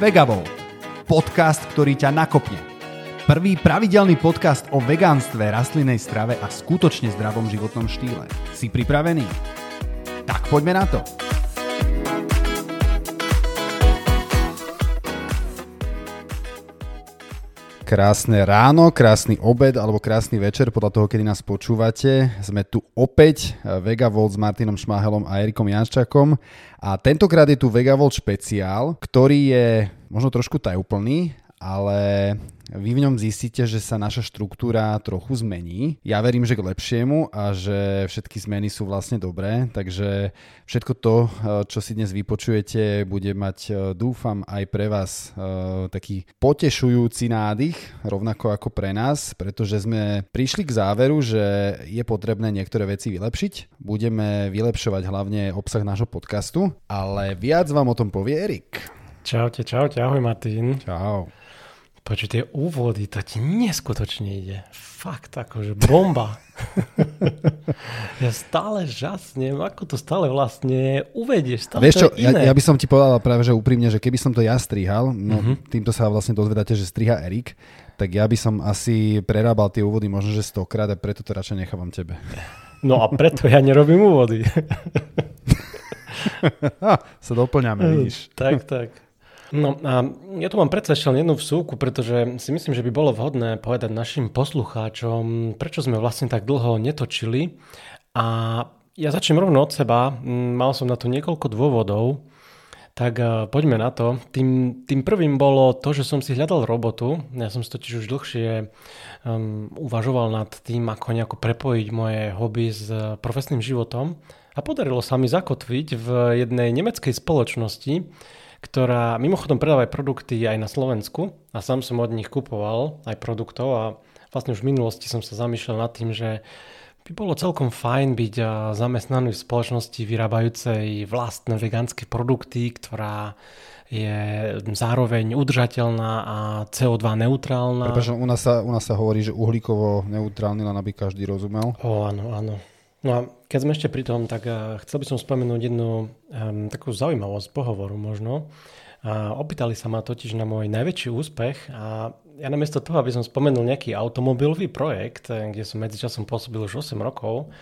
Vegavolt. Podcast, ktorý ťa nakopne. Prvý pravidelný podcast o vegánstve, rastlinnej strave a skutočne zdravom životnom štýle. Si pripravený? Tak poďme na to. Krásne ráno, krásny obed alebo krásny večer podľa toho, kedy nás počúvate. Sme tu opäť eh, Vegavolt s Martinom Šmáhelom a Erikom Janščakom a tentokrát je tu Vegavolt špeciál, ktorý je možno trošku tajúplný, ale vy v ňom zistíte, že sa naša štruktúra trochu zmení. Ja verím, že k lepšiemu a že všetky zmeny sú vlastne dobré, takže všetko to, eh, čo si dnes vypočujete, bude mať, eh, dúfam, aj pre vás eh, taký potešujúci nádych, rovnako ako pre nás, pretože sme prišli k záveru, že je potrebné niektoré veci vylepšiť. Budeme vylepšovať hlavne obsah nášho podcastu, ale viac vám o tom povie Erik. Čaute, čaute, ahoj Martin. Čau. Počuť, tie úvody, to ti neskutočne ide. Fakt, akože bomba. ja stále žasnem, ako to stále vlastne uvedieš. Stále Vieš čo, ja, ja by som ti povedal práve, že úprimne, že keby som to ja strihal, no Mhm. týmto sa vlastne dozvedáte, že striha Erik, tak ja by som asi prerábal tie úvody možno, že stokrát a preto to radšej nechávam tebe. No a preto ja nerobím úvody. sa doplňame, vidíš. tak, tak. No a ja tu mám predsa ešte len jednu vsúku, pretože si myslím, že by bolo vhodné povedať našim poslucháčom, prečo sme vlastne tak dlho netočili. A ja začnem rovno od seba. Mm, Mal som na to niekoľko dôvodov, tak eh, poďme na to. Tým, tým prvým bolo to, že som si hľadal robotu. Ja som si totiž už dlhšie um, uvažoval nad tým, ako nejako prepojiť moje hobby s eh, profesným životom. A podarilo sa mi zakotviť v jednej nemeckej spoločnosti, ktorá mimochodom predáva aj produkty aj na Slovensku a sám som od nich kupoval aj produktov a vlastne už v minulosti som sa zamýšľal nad tým, že by bolo celkom fajn byť zamestnaný v spoločnosti vyrábajúcej vlastné vegánske produkty, ktorá je zároveň udržateľná a CO2 neutrálna. Prepač, u nás, sa, u nás sa hovorí, že uhlíkovo neutrálny, len aby každý rozumel. O, áno, áno. No a keď sme ešte pri tom, tak uh, chcel by som spomenúť jednu um, takú zaujímavosť pohovoru možno. A opýtali sa ma totiž na môj najväčší úspech a ja namiesto toho, aby som spomenul nejaký automobilový projekt, eh, kde som medzičasom pôsobil už 8 rokov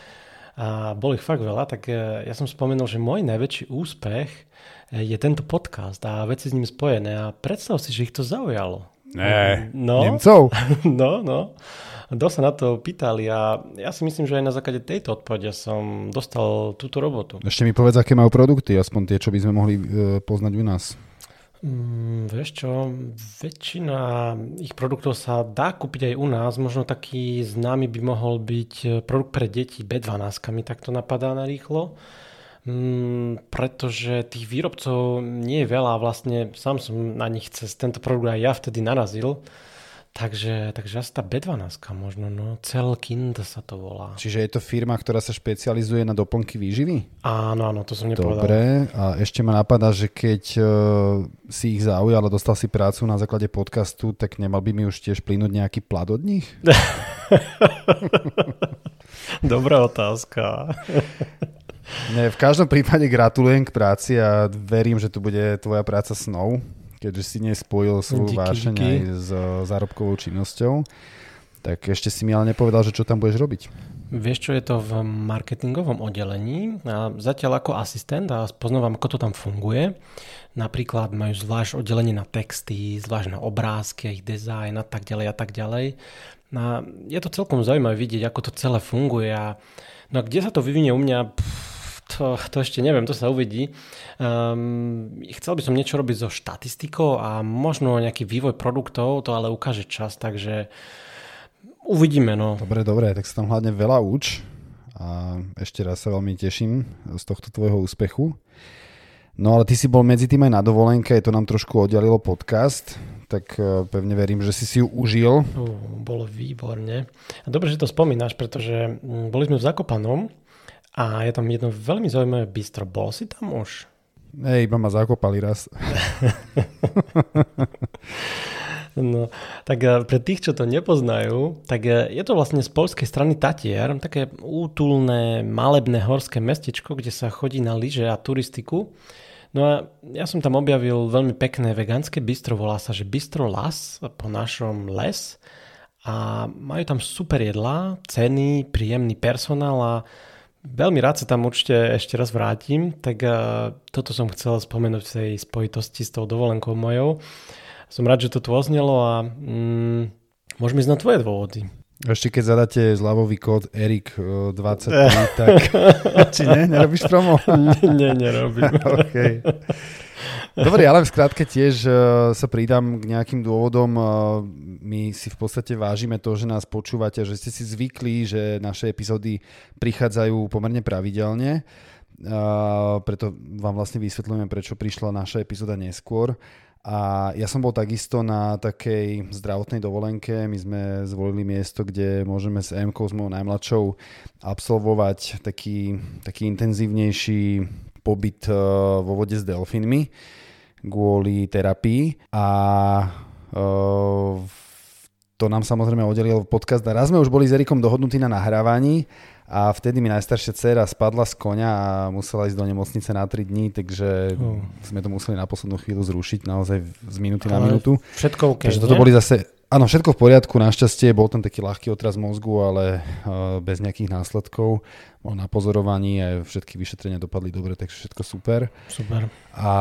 a bol ich fakt veľa, tak eh, ja som spomenul, že môj najväčší úspech eh, je tento podcast a veci s ním spojené a predstav si, že ich to zaujalo. Ne, No. Nemcov. No, no. Dosť sa na to pýtali a ja si myslím, že aj na základe tejto odpovede som dostal túto robotu. Ešte mi povedz, aké majú produkty, aspoň tie, čo by sme mohli e, poznať u nás. Mm, vieš čo, väčšina ich produktov sa dá kúpiť aj u nás. Možno taký známy by mohol byť eh, produkt pre deti B12, mi takto napadá na rýchlo. Mm, pretože tých výrobcov nie je veľa a vlastne sám som na nich cez tento produkt aj ja vtedy narazil. Takže, takže asi tá B12 možno, no Celkind sa to volá. Čiže je to firma, ktorá sa špecializuje na doplnky výživy? Áno, áno, to som nepovedal. Dobre, a ešte ma napadá, že keď uh, si ich zaujal a dostal si prácu na základe podcastu, tak nemal by mi už tiež plynúť nejaký plat od nich? Dobrá otázka. Ne, v každom prípade gratulujem k práci a verím, že tu bude tvoja práca snov, keďže si nespojil svoju Díky, vášeň díky. aj s eh, zárobkovou činnosťou. Tak ešte si mi ale nepovedal, že čo tam budeš robiť. Vieš čo, je to v marketingovom oddelení a zatiaľ ako asistent a poznávam, ako to tam funguje. Napríklad majú zvlášť oddelenie na texty, zvlášť na obrázky, ich dizajn a tak ďalej a tak ďalej. A je to celkom zaujímavé vidieť, ako to celé funguje a no a kde sa to vyvinie u mňa, pff, to, to ešte neviem, to sa uvidí. Um, chcel by som niečo robiť so štatistikou a možno nejaký vývoj produktov, to ale ukáže čas, takže uvidíme. No. Dobre, dobre, tak sa tam hlavne veľa uč a ešte raz sa veľmi teším z tohto tvojho úspechu. No ale ty si bol medzi tým aj na dovolenke, to nám trošku oddialilo podcast, tak eh, pevne verím, že si si ju užil. Uh, bolo výborne. Dobre, že to spomínaš, pretože mm, boli sme v Zakopanom a je tam jedno veľmi zaujímavé bistro. Bol si tam už? Ej, iba ma zakopali raz. No, tak eh, pre tých, čo to nepoznajú, tak eh, je to vlastne z polskej strany Tatier, také útulné, malebné horské mestečko, kde sa chodí na lyže a turistiku. No a ja som tam objavil veľmi pekné vegánske bistro, volá sa, že Bistro Las, po našom les. A majú tam super jedlá, ceny, príjemný personál a veľmi rád sa tam určite ešte raz vrátim. Tak uh, toto som chcel spomenúť v tej spojitosti s tou dovolenkou mojou. Som rád, že to tu oznelo a mm, môžeme ísť na tvoje dôvody. Ešte keď zadáte zľavový kód ERIK23, tak či ne, nerobíš promo? nie, nerobím. okay. Dobre, ale v skrátke tiež uh, sa pridám k nejakým dôvodom. Uh, my si v podstate vážime to, že nás počúvate, že ste si zvykli, že naše epizódy prichádzajú pomerne pravidelne. Uh, preto vám vlastne vysvetľujeme, prečo prišla naša epizóda neskôr. A ja som bol takisto na takej zdravotnej dovolenke. My sme zvolili miesto, kde môžeme s m s mojou najmladšou absolvovať taký, taký intenzívnejší pobyt e, vo vode s delfínmi kvôli terapii. A uh, to nám samozrejme oddelil podcast. A raz sme už boli s Erikom dohodnutí na nahrávaní a vtedy mi najstaršia dcera spadla z konia a musela ísť do nemocnice na 3 dní, takže oh. sme to museli na poslednú chvíľu zrušiť naozaj z minúty na minútu. Všetko OK, Takže toto boli zase Áno, všetko v poriadku, našťastie bol tam taký ľahký otraz mozgu, ale uh, bez nejakých následkov. Bol na pozorovaní a všetky vyšetrenia dopadli dobre, takže všetko super. Super. A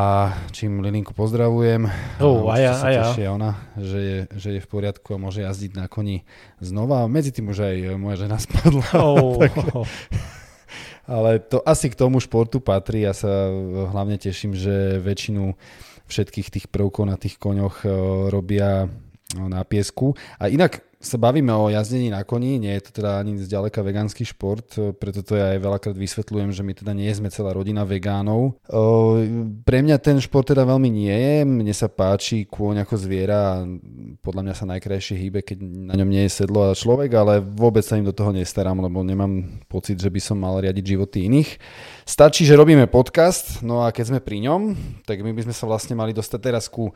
čím Lilinku pozdravujem. Oh, a ja, a ja. Teší ona, že je, že je v poriadku a môže jazdiť na koni znova. Medzi tým už aj moja žena spadla. Oh, tak, oh. Ale to asi k tomu športu patrí. Ja sa hlavne teším, že väčšinu všetkých tých prvkov na tých koňoch robia No, na piesku. A inak sa bavíme o jazdení na koni, nie je to teda ani zďaleka vegánsky šport, preto to ja aj veľakrát vysvetľujem, že my teda nie sme celá rodina vegánov. Pre mňa ten šport teda veľmi nie je, mne sa páči kôň ako zviera podľa mňa sa najkrajšie hýbe, keď na ňom nie je sedlo a človek, ale vôbec sa im do toho nestarám, lebo nemám pocit, že by som mal riadiť životy iných. Stačí, že robíme podcast, no a keď sme pri ňom, tak my by sme sa vlastne mali dostať teraz ku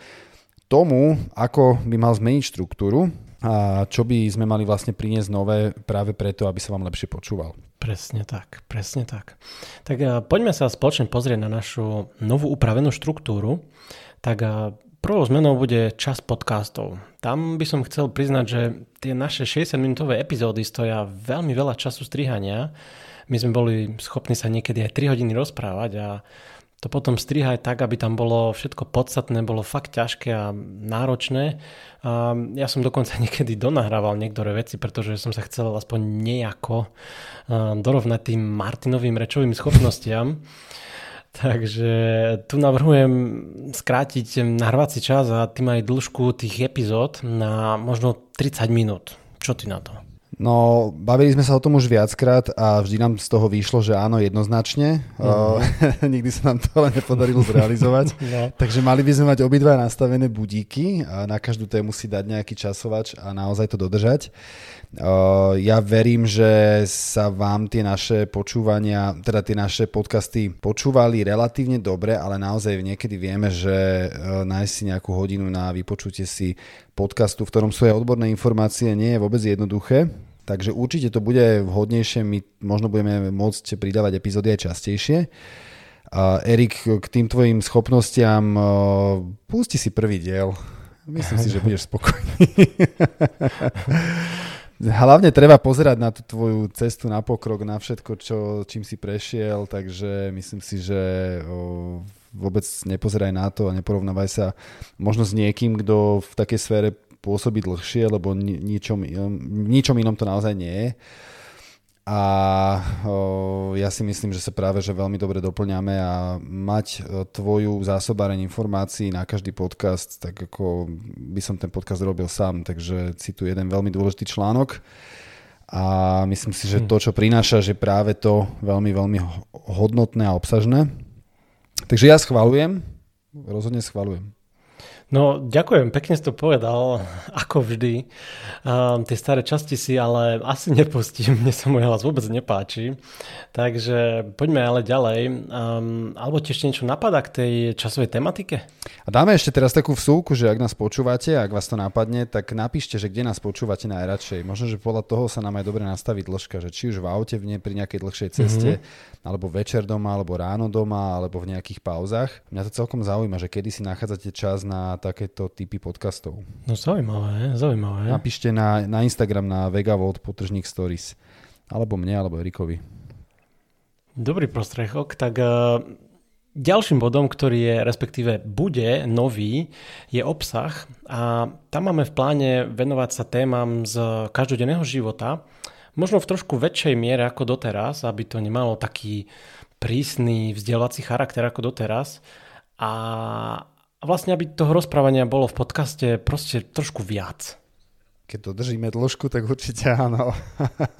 tomu, ako by mal zmeniť štruktúru a čo by sme mali vlastne priniesť nové práve preto, aby sa vám lepšie počúval. Presne tak, presne tak. Tak uh, poďme sa spoločne pozrieť na našu novú upravenú štruktúru. Tak uh, prvou zmenou bude čas podcastov. Tam by som chcel priznať, že tie naše 60-minútové epizódy stoja veľmi veľa času strihania. My sme boli schopní sa niekedy aj 3 hodiny rozprávať a to potom strihať tak, aby tam bolo všetko podstatné, bolo fakt ťažké a náročné. A ja som dokonca niekedy donahrával niektoré veci, pretože som sa chcel aspoň nejako dorovnať tým Martinovým rečovým schopnostiam. Takže tu navrhujem skrátiť nahrávací čas a tým aj dĺžku tých epizód na možno 30 minút. Čo ty na to? No, bavili sme sa o tom už viackrát a vždy nám z toho vyšlo, že áno, jednoznačne. Mm-hmm. Uh, nikdy sa nám to ale nepodarilo zrealizovať. no. Takže mali by sme mať obidva nastavené budíky a na každú tému si dať nejaký časovač a naozaj to dodržať. Uh, ja verím, že sa vám tie naše počúvania, teda tie naše podcasty počúvali relatívne dobre, ale naozaj niekedy vieme, že uh, nájsť si nejakú hodinu na vypočutie si podcastu, v ktorom sú aj odborné informácie, nie je vôbec jednoduché. Takže určite to bude vhodnejšie, my možno budeme môcť pridávať epizódy aj častejšie. Erik, k tým tvojim schopnostiam pusti si prvý diel. Myslím si, že budeš spokojný. Hlavne treba pozerať na tú tvoju cestu na pokrok, na všetko, čo, čím si prešiel, takže myslím si, že vôbec nepozeraj na to a neporovnávaj sa možno s niekým, kto v takej sfére pôsobiť dlhšie, lebo ničom, ničom inom to naozaj nie je. A ja si myslím, že sa práve že veľmi dobre doplňame a mať tvoju zásobáreň informácií na každý podcast, tak ako by som ten podcast robil sám, takže tu jeden veľmi dôležitý článok a myslím si, že hm. to, čo prináša, je práve to veľmi, veľmi hodnotné a obsažné. Takže ja schvalujem, rozhodne schvalujem. No, ďakujem, pekne si to povedal, ako vždy. Um, tie staré časti si ale asi nepustím, mne sa môj hlas vôbec nepáči. Takže poďme ale ďalej. Um, alebo tiež niečo napadá k tej časovej tematike? A dáme ešte teraz takú vsúku, že ak nás počúvate, ak vás to napadne, tak napíšte, že kde nás počúvate najradšej. Možno, že podľa toho sa nám aj dobre nastaví dĺžka, že či už v aute v pri nejakej dlhšej ceste, mm-hmm. alebo večer doma, alebo ráno doma, alebo v nejakých pauzách. Mňa to celkom zaujíma, že kedy si nachádzate čas na takéto typy podcastov. No zaujímavé, zaujímavé. Napíšte na, na Instagram na Vegavolt potržník stories. Alebo mne, alebo Erikovi. Dobrý prostrechok. Tak uh, ďalším bodom, ktorý je, respektíve bude nový, je obsah. A tam máme v pláne venovať sa témam z každodenného života. Možno v trošku väčšej miere ako doteraz, aby to nemalo taký prísny vzdelávací charakter ako doteraz. A a vlastne, aby toho rozprávania bolo v podcaste proste trošku viac. Keď to držíme dĺžku, tak určite áno.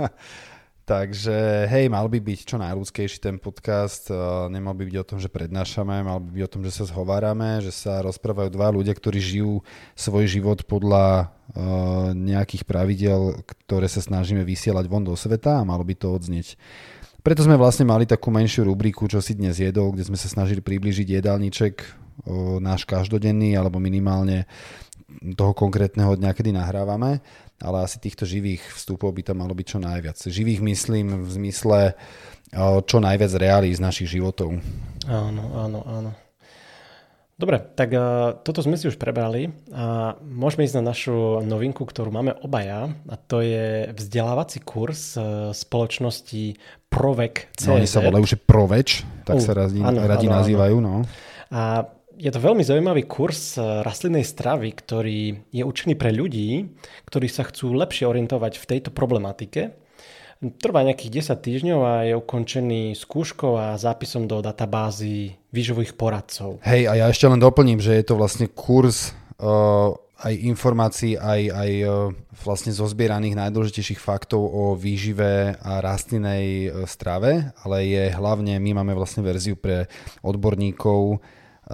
Takže hej, mal by byť čo najľudskejší ten podcast, nemal by byť o tom, že prednášame, mal by byť o tom, že sa zhovárame, že sa rozprávajú dva ľudia, ktorí žijú svoj život podľa uh, nejakých pravidel, ktoré sa snažíme vysielať von do sveta a malo by to odznieť. Preto sme vlastne mali takú menšiu rubriku, čo si dnes jedol, kde sme sa snažili približiť jedálniček náš každodenný alebo minimálne toho konkrétneho dňa, kedy nahrávame, ale asi týchto živých vstupov by tam malo byť čo najviac. Živých myslím v zmysle čo najviac reálí z našich životov. Áno, áno, áno. Dobre, tak uh, toto sme si už prebrali a môžeme ísť na našu novinku, ktorú máme obaja a to je vzdelávací kurz uh, spoločnosti Provek CZ. No, oni sa volajú, že Proveč, tak uh, sa radi, áno, radi áno, nazývajú. No. A je to veľmi zaujímavý kurz eh, rastlinnej stravy, ktorý je určený pre ľudí, ktorí sa chcú lepšie orientovať v tejto problematike. Trvá nejakých 10 týždňov a je ukončený skúškou a zápisom do databázy výživových poradcov. Hej, a ja ešte len doplním, že je to vlastne kurz uh, aj informácií, aj, aj uh, vlastne zozbieraných najdôležitejších faktov o výžive a rastlinnej strave, ale je hlavne, my máme vlastne verziu pre odborníkov,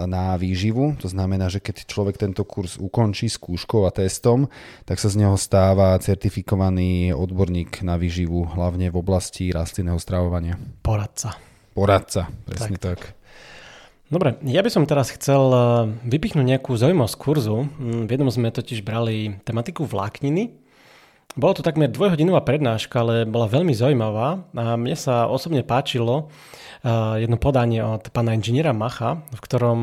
na výživu. To znamená, že keď človek tento kurz ukončí skúškou a testom, tak sa z neho stáva certifikovaný odborník na výživu, hlavne v oblasti rastlinného stravovania. Poradca. Poradca, presne tak. tak. Dobre, ja by som teraz chcel eh, vypichnúť nejakú zaujímavosť kurzu. Mm, v jednom sme totiž brali tematiku vlákniny. Bola to takmer dvojhodinová prednáška, ale bola veľmi zaujímavá a mne sa osobne páčilo, jedno podanie od pána inžiniera Macha, v ktorom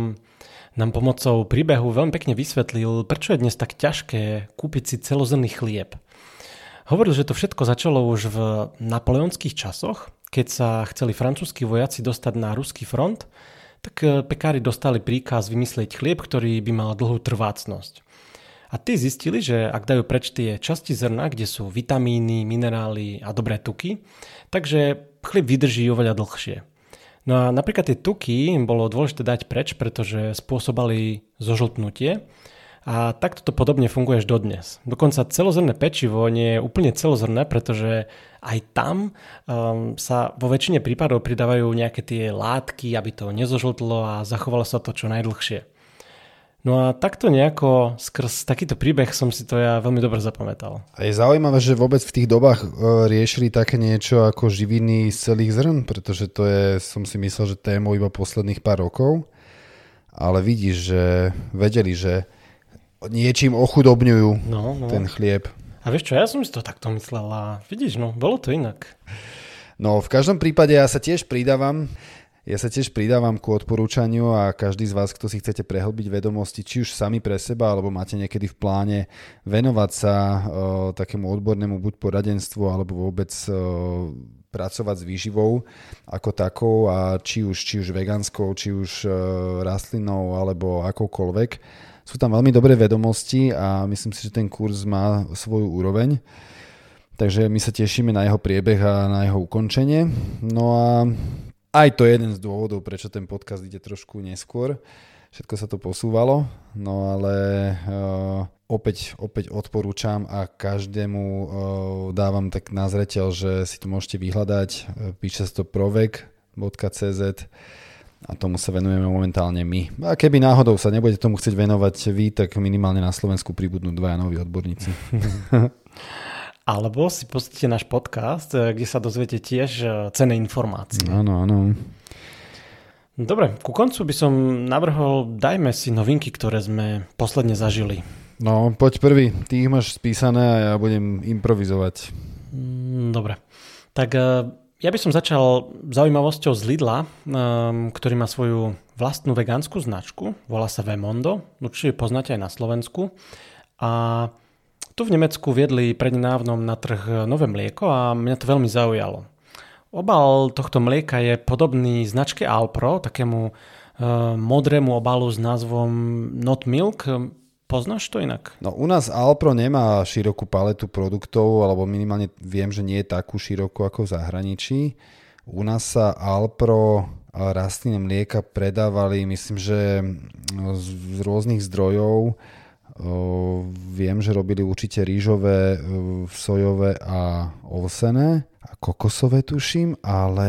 nám pomocou príbehu veľmi pekne vysvetlil, prečo je dnes tak ťažké kúpiť si celozrný chlieb. Hovoril, že to všetko začalo už v napoleonských časoch, keď sa chceli francúzskí vojaci dostať na ruský front, tak e, pekári dostali príkaz vymyslieť chlieb, ktorý by mal dlhú trvácnosť. A tí zistili, že ak dajú preč tie časti zrna, kde sú vitamíny, minerály a dobré tuky, takže chlieb vydrží oveľa dlhšie. No a napríklad tie tuky bolo dôležité dať preč, pretože spôsobali zožltnutie a takto to podobne funguje až dodnes. Dokonca celozrné pečivo nie je úplne celozrné, pretože aj tam um, sa vo väčšine prípadov pridávajú nejaké tie látky, aby to nezožltlo a zachovalo sa to čo najdlhšie. No a takto nejako skrz takýto príbeh som si to ja veľmi dobre zapamätal. A je zaujímavé, že vôbec v tých dobách e, riešili také niečo ako živiny z celých zrn, pretože to je, som si myslel, že tému iba posledných pár rokov. Ale vidíš, že vedeli, že niečím ochudobňujú no, no. ten chlieb. A vieš čo, ja som si to takto myslel a vidíš, no, bolo to inak. No, v každom prípade ja sa tiež pridávam ja sa tiež pridávam ku odporúčaniu a každý z vás, kto si chcete prehlbiť vedomosti, či už sami pre seba, alebo máte niekedy v pláne venovať sa uh, takému odbornému buď poradenstvu, alebo vôbec uh, pracovať s výživou ako takou a či už, či už vegánskou, či už uh, rastlinnou alebo akoukoľvek. Sú tam veľmi dobré vedomosti a myslím si, že ten kurz má svoju úroveň. Takže my sa tešíme na jeho priebeh a na jeho ukončenie. No a aj to je jeden z dôvodov, prečo ten podcast ide trošku neskôr. Všetko sa to posúvalo, no ale uh, opäť, opäť odporúčam a každému uh, dávam tak na zreteľ, že si to môžete vyhľadať. Píše sa to provek.cz a tomu sa venujeme momentálne my. A keby náhodou sa nebudete tomu chcieť venovať vy, tak minimálne na Slovensku pribudnú dvaja noví odborníci. Alebo si pustíte náš podcast, eh, kde sa dozviete tiež eh, cené informácie. Áno, áno. Dobre, ku koncu by som navrhol, dajme si novinky, ktoré sme posledne zažili. No, poď prvý. Ty ich máš spísané a ja budem improvizovať. Mm, dobre. Tak eh, ja by som začal zaujímavosťou z Lidla, um, ktorý má svoju vlastnú vegánsku značku. Volá sa Vemondo. Určite poznáte aj na Slovensku. A tu v Nemecku viedli prednávnom na trh nové mlieko a mňa to veľmi zaujalo. Obal tohto mlieka je podobný značke Alpro, takému uh, modrému obalu s názvom Not Milk. Poznáš to inak? No u nás Alpro nemá širokú paletu produktov, alebo minimálne viem, že nie je takú širokú ako v zahraničí. U nás sa Alpro rastlinné mlieka predávali, myslím, že z rôznych zdrojov. Viem, že robili určite rýžové, sojové a ovsené a kokosové tuším, ale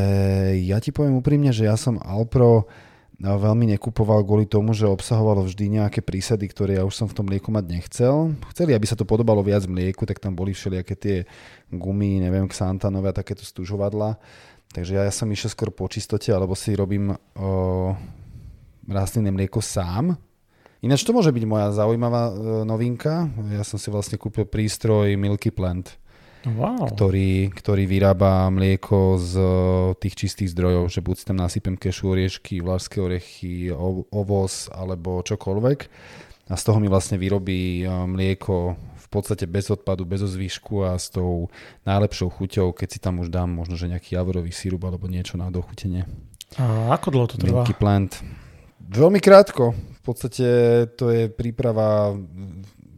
ja ti poviem úprimne, že ja som Alpro veľmi nekupoval kvôli tomu, že obsahovalo vždy nejaké prísady, ktoré ja už som v tom mlieku mať nechcel. Chceli, aby sa to podobalo viac mlieku, tak tam boli všelijaké tie gumy, neviem, xantanové a takéto stužovadla. Takže ja, ja som išiel skôr po čistote, alebo si robím o, rastlinné mlieko sám. Ináč to môže byť moja zaujímavá o, novinka. Ja som si vlastne kúpil prístroj Milky Plant wow. ktorý, ktorý vyrába mlieko z eh, tých čistých zdrojov, že buď si tam nasypem kešu, oriešky, vlážské orechy, ovoz alebo čokoľvek. A z toho mi vlastne vyrobí eh, mlieko v podstate bez odpadu, bez ozvýšku a s tou najlepšou chuťou, keď si tam už dám možno, že nejaký javorový sírup alebo niečo na dochutenie. A ako dlho to trvá? Milky Plant. Veľmi krátko. V podstate to je príprava,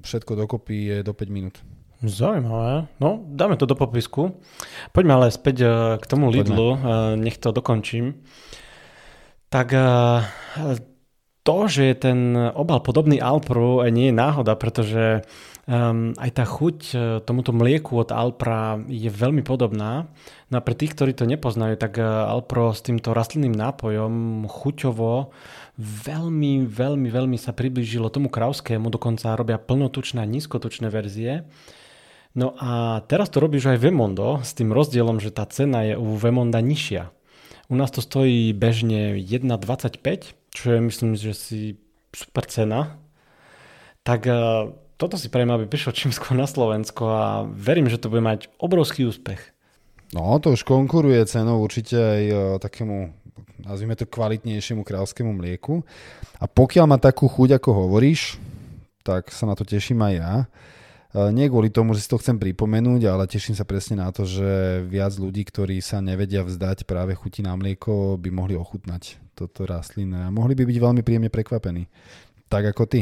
všetko dokopy je do 5 minút. Zaujímavé. No, dáme to do popisku. Poďme ale späť eh, k tomu Lidlu, Poďme. nech to dokončím. Tak eh, to, že je ten obal podobný Alpru, eh, nie je náhoda, pretože um, aj tá chuť tomuto mlieku od Alpra je veľmi podobná. No a pre tých, ktorí to nepoznajú, tak Alpro s týmto rastlinným nápojom chuťovo veľmi, veľmi, veľmi sa priblížilo tomu krauskému, dokonca robia plnotučné a nízkotučné verzie. No a teraz to robíš aj Vemondo s tým rozdielom, že tá cena je u Vemonda nižšia. U nás to stojí bežne 1,25, čo je myslím, že si super cena. Tak e, toto si prajem, aby prišlo čím skôr na Slovensko a verím, že to bude mať obrovský úspech. No, to už konkuruje cenou určite aj e, takému, nazvime to kvalitnejšiemu kráľskému mlieku. A pokiaľ má takú chuť, ako hovoríš, tak sa na to teším aj ja. E, nie kvôli tomu, že si to chcem pripomenúť, ale teším sa presne na to, že viac ľudí, ktorí sa nevedia vzdať práve chuti na mlieko, by mohli ochutnať toto rastlinné a mohli by byť veľmi príjemne prekvapení. Tak ako ty.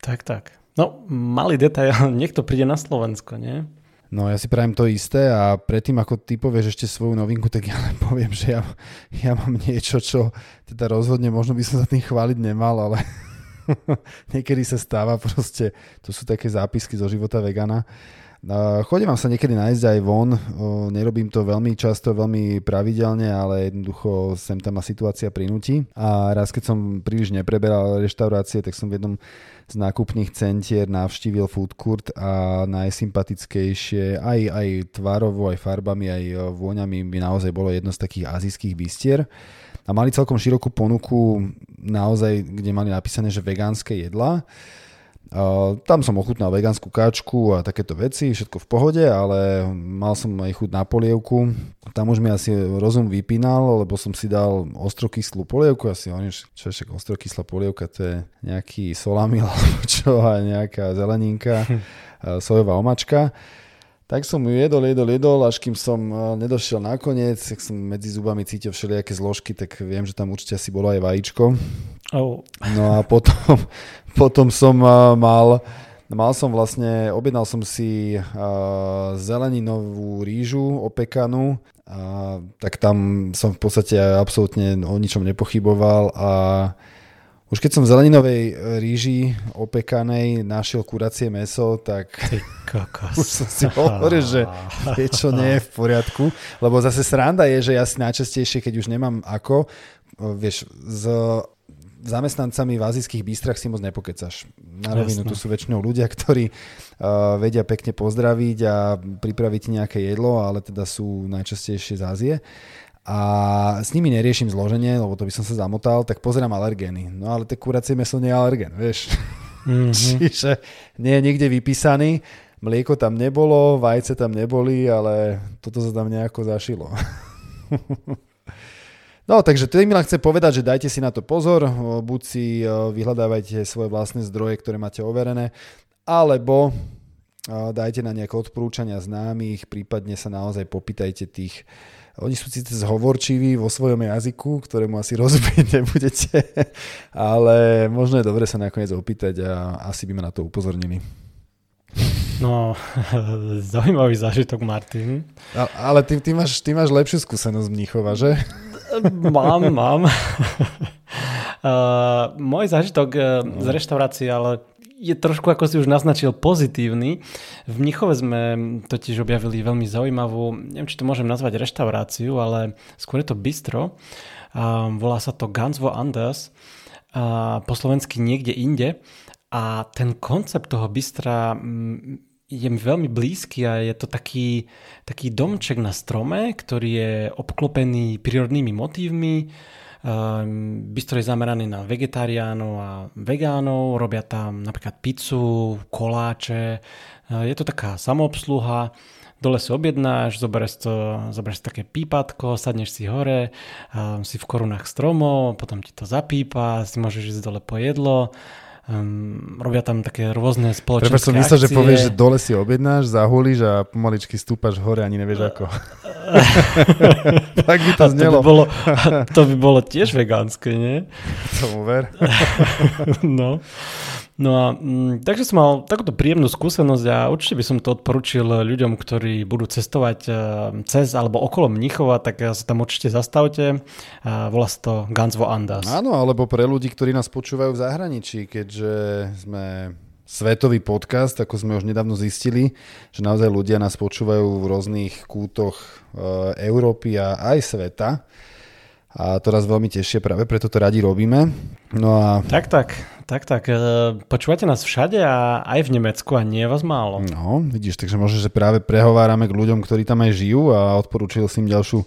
Tak, tak. No, malý detail, niekto príde na Slovensko, nie? No ja si prajem to isté a predtým ako ty povieš ešte svoju novinku, tak ja len poviem, že ja, ja mám niečo, čo teda rozhodne možno by som sa tým chváliť nemal, ale niekedy sa stáva proste, to sú také zápisky zo života vegana. Chodím sa niekedy nájsť aj von, nerobím to veľmi často, veľmi pravidelne, ale jednoducho sem tam ma situácia prinúti. A raz, keď som príliš nepreberal reštaurácie, tak som v jednom z nákupných centier navštívil food court a najsympatickejšie aj, aj tvarovo, aj farbami, aj vôňami by naozaj bolo jedno z takých azijských bistier a mali celkom širokú ponuku naozaj, kde mali napísané, že vegánske jedlá. Uh, tam som ochutnal vegánsku káčku a takéto veci, všetko v pohode, ale mal som aj chuť na polievku. Tam už mi asi rozum vypínal, lebo som si dal ostrokyslú polievku. Asi hovorím, čo je však ostrokyslá polievka, to je nejaký solamil alebo čo a nejaká zeleninka, sojová omačka. Tak som ju jedol, jedol, jedol, až kým som eh, nedošiel nakoniec, tak som medzi zubami cítil všelijaké zložky, tak viem, že tam určite asi bolo aj vajíčko. Oh. No a potom, potom som eh, mal, mal som vlastne, objednal som si uh, zeleninovú rýžu opekanú, a, tak tam som v podstate absolútne o ničom nepochyboval a Už keď som v zeleninovej e, ríži opekanej našiel kuracie meso, tak už som si hovoril, že niečo nie je v poriadku. Lebo zase sranda je, že ja si najčastejšie, keď už nemám ako, e, vieš, z zamestnancami v azijských bístrach si moc nepokecaš. Na rovinu tu sú väčšinou ľudia, ktorí uh, vedia pekne pozdraviť a pripraviť nejaké jedlo, ale teda sú najčastejšie z Ázie a s nimi neriešim zloženie, lebo to by som sa zamotal, tak pozerám alergény. No ale tie kuracie meso nie je alergén, vieš. Mm-hmm. Čiže nie je nikde vypísaný. Mlieko tam nebolo, vajce tam neboli, ale toto sa tam nejako zašilo. No, takže tým len chcem povedať, že dajte si na to pozor, buď si vyhľadávajte svoje vlastné zdroje, ktoré máte overené, alebo dajte na nejaké odporúčania známych, prípadne sa naozaj popýtajte tých oni sú síce zhovorčiví vo svojom jazyku, ktorému asi rozumieť nebudete, ale možno je dobre sa nakoniec opýtať a asi by ma na to upozornili. No, zaujímavý zážitok, Martin. A, ale ty, ty, máš, ty máš lepšiu skúsenosť z Mníchova, že? Mám, mám. Uh, môj zážitok uh, z reštaurácie, ale je trošku, ako si už naznačil, pozitívny. V Mnichove sme totiž objavili veľmi zaujímavú, neviem, či to môžem nazvať reštauráciu, ale skôr je to bistro. A volá sa to Gansvo Anders, a po slovensky niekde inde. A ten koncept toho bistra mm, je mi veľmi blízky a je to taký, taký domček na strome, ktorý je obklopený prírodnými motívmi, bistro je zameraný na vegetariánov a vegánov, robia tam napríklad pizzu, koláče. Ehm, je to taká samoobsluha, dole si objednáš, zoberieš, to, zoberieš také pípatko, sadneš si hore, ehm, si v korunách stromov, potom ti to zapípa, si môžeš ísť dole po jedlo, um, robia tam také rôzne spoločenské Prepač som myslel, že povieš, že dole si objednáš, zahulíš a pomaličky stúpaš hore, ani nevieš ako. tak by to znelo. To by, bolo, to by bolo tiež vegánske, nie? Tomu ver. no. No a m, mm, takže som mal takúto príjemnú skúsenosť a určite by som to odporučil ľuďom, ktorí budú cestovať uh, cez alebo okolo Mnichova, tak sa tam určite zastavte. Uh, volá sa to Gansvo Andas. Áno, alebo pre ľudí, ktorí nás počúvajú v zahraničí, keďže sme svetový podcast, ako sme už nedávno zistili, že naozaj ľudia nás počúvajú v rôznych kútoch Európy a aj sveta a to nás veľmi tešie, práve preto to radi robíme. No a... Tak, tak, tak, tak. E, počúvate nás všade a aj v Nemecku a nie je vás málo. No, vidíš, takže možno, že práve prehovárame k ľuďom, ktorí tam aj žijú a odporúčil si im ďalšiu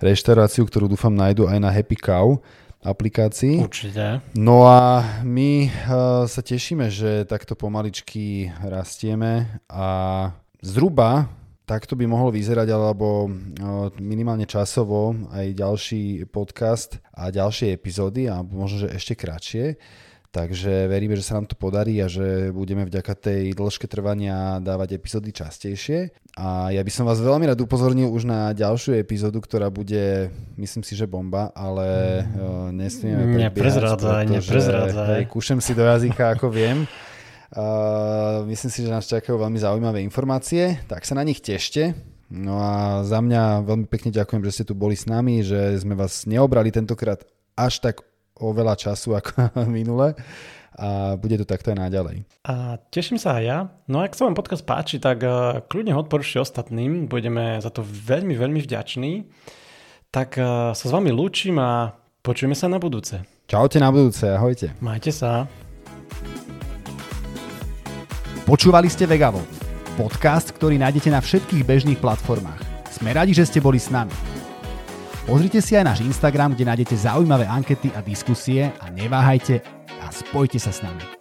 reštauráciu, ktorú dúfam nájdu aj na Happy Cow aplikácii. Určite. No a my uh, sa tešíme, že takto pomaličky rastieme a zhruba takto by mohol vyzerať, alebo minimálne časovo aj ďalší podcast a ďalšie epizódy a možno, že ešte kratšie. Takže veríme, že sa nám to podarí a že budeme vďaka tej dĺžke trvania dávať epizódy častejšie. A ja by som vás veľmi rád upozornil už na ďalšiu epizódu, ktorá bude, myslím si, že bomba, ale mm. nesmieme Neprezrádzaj, neprezrádzaj. Kúšem si do jazyka, ako viem. Uh, myslím si, že nás čakajú veľmi zaujímavé informácie, tak sa na nich tešte. No a za mňa veľmi pekne ďakujem, že ste tu boli s nami, že sme vás neobrali tentokrát až tak oveľa času ako minule a bude to takto aj naďalej. A teším sa aj ja. No ak sa vám podcast páči, tak uh, kľudne ho odporúčte ostatným. Budeme za to veľmi, veľmi vďační. Tak uh, sa s vami lúčim a počujeme sa na budúce. Čaute na budúce, ahojte. Majte sa. Počúvali ste Vegavo, podcast, ktorý nájdete na všetkých bežných platformách. Sme radi, že ste boli s nami. Pozrite si aj náš Instagram, kde nájdete zaujímavé ankety a diskusie a neváhajte a spojte sa s nami.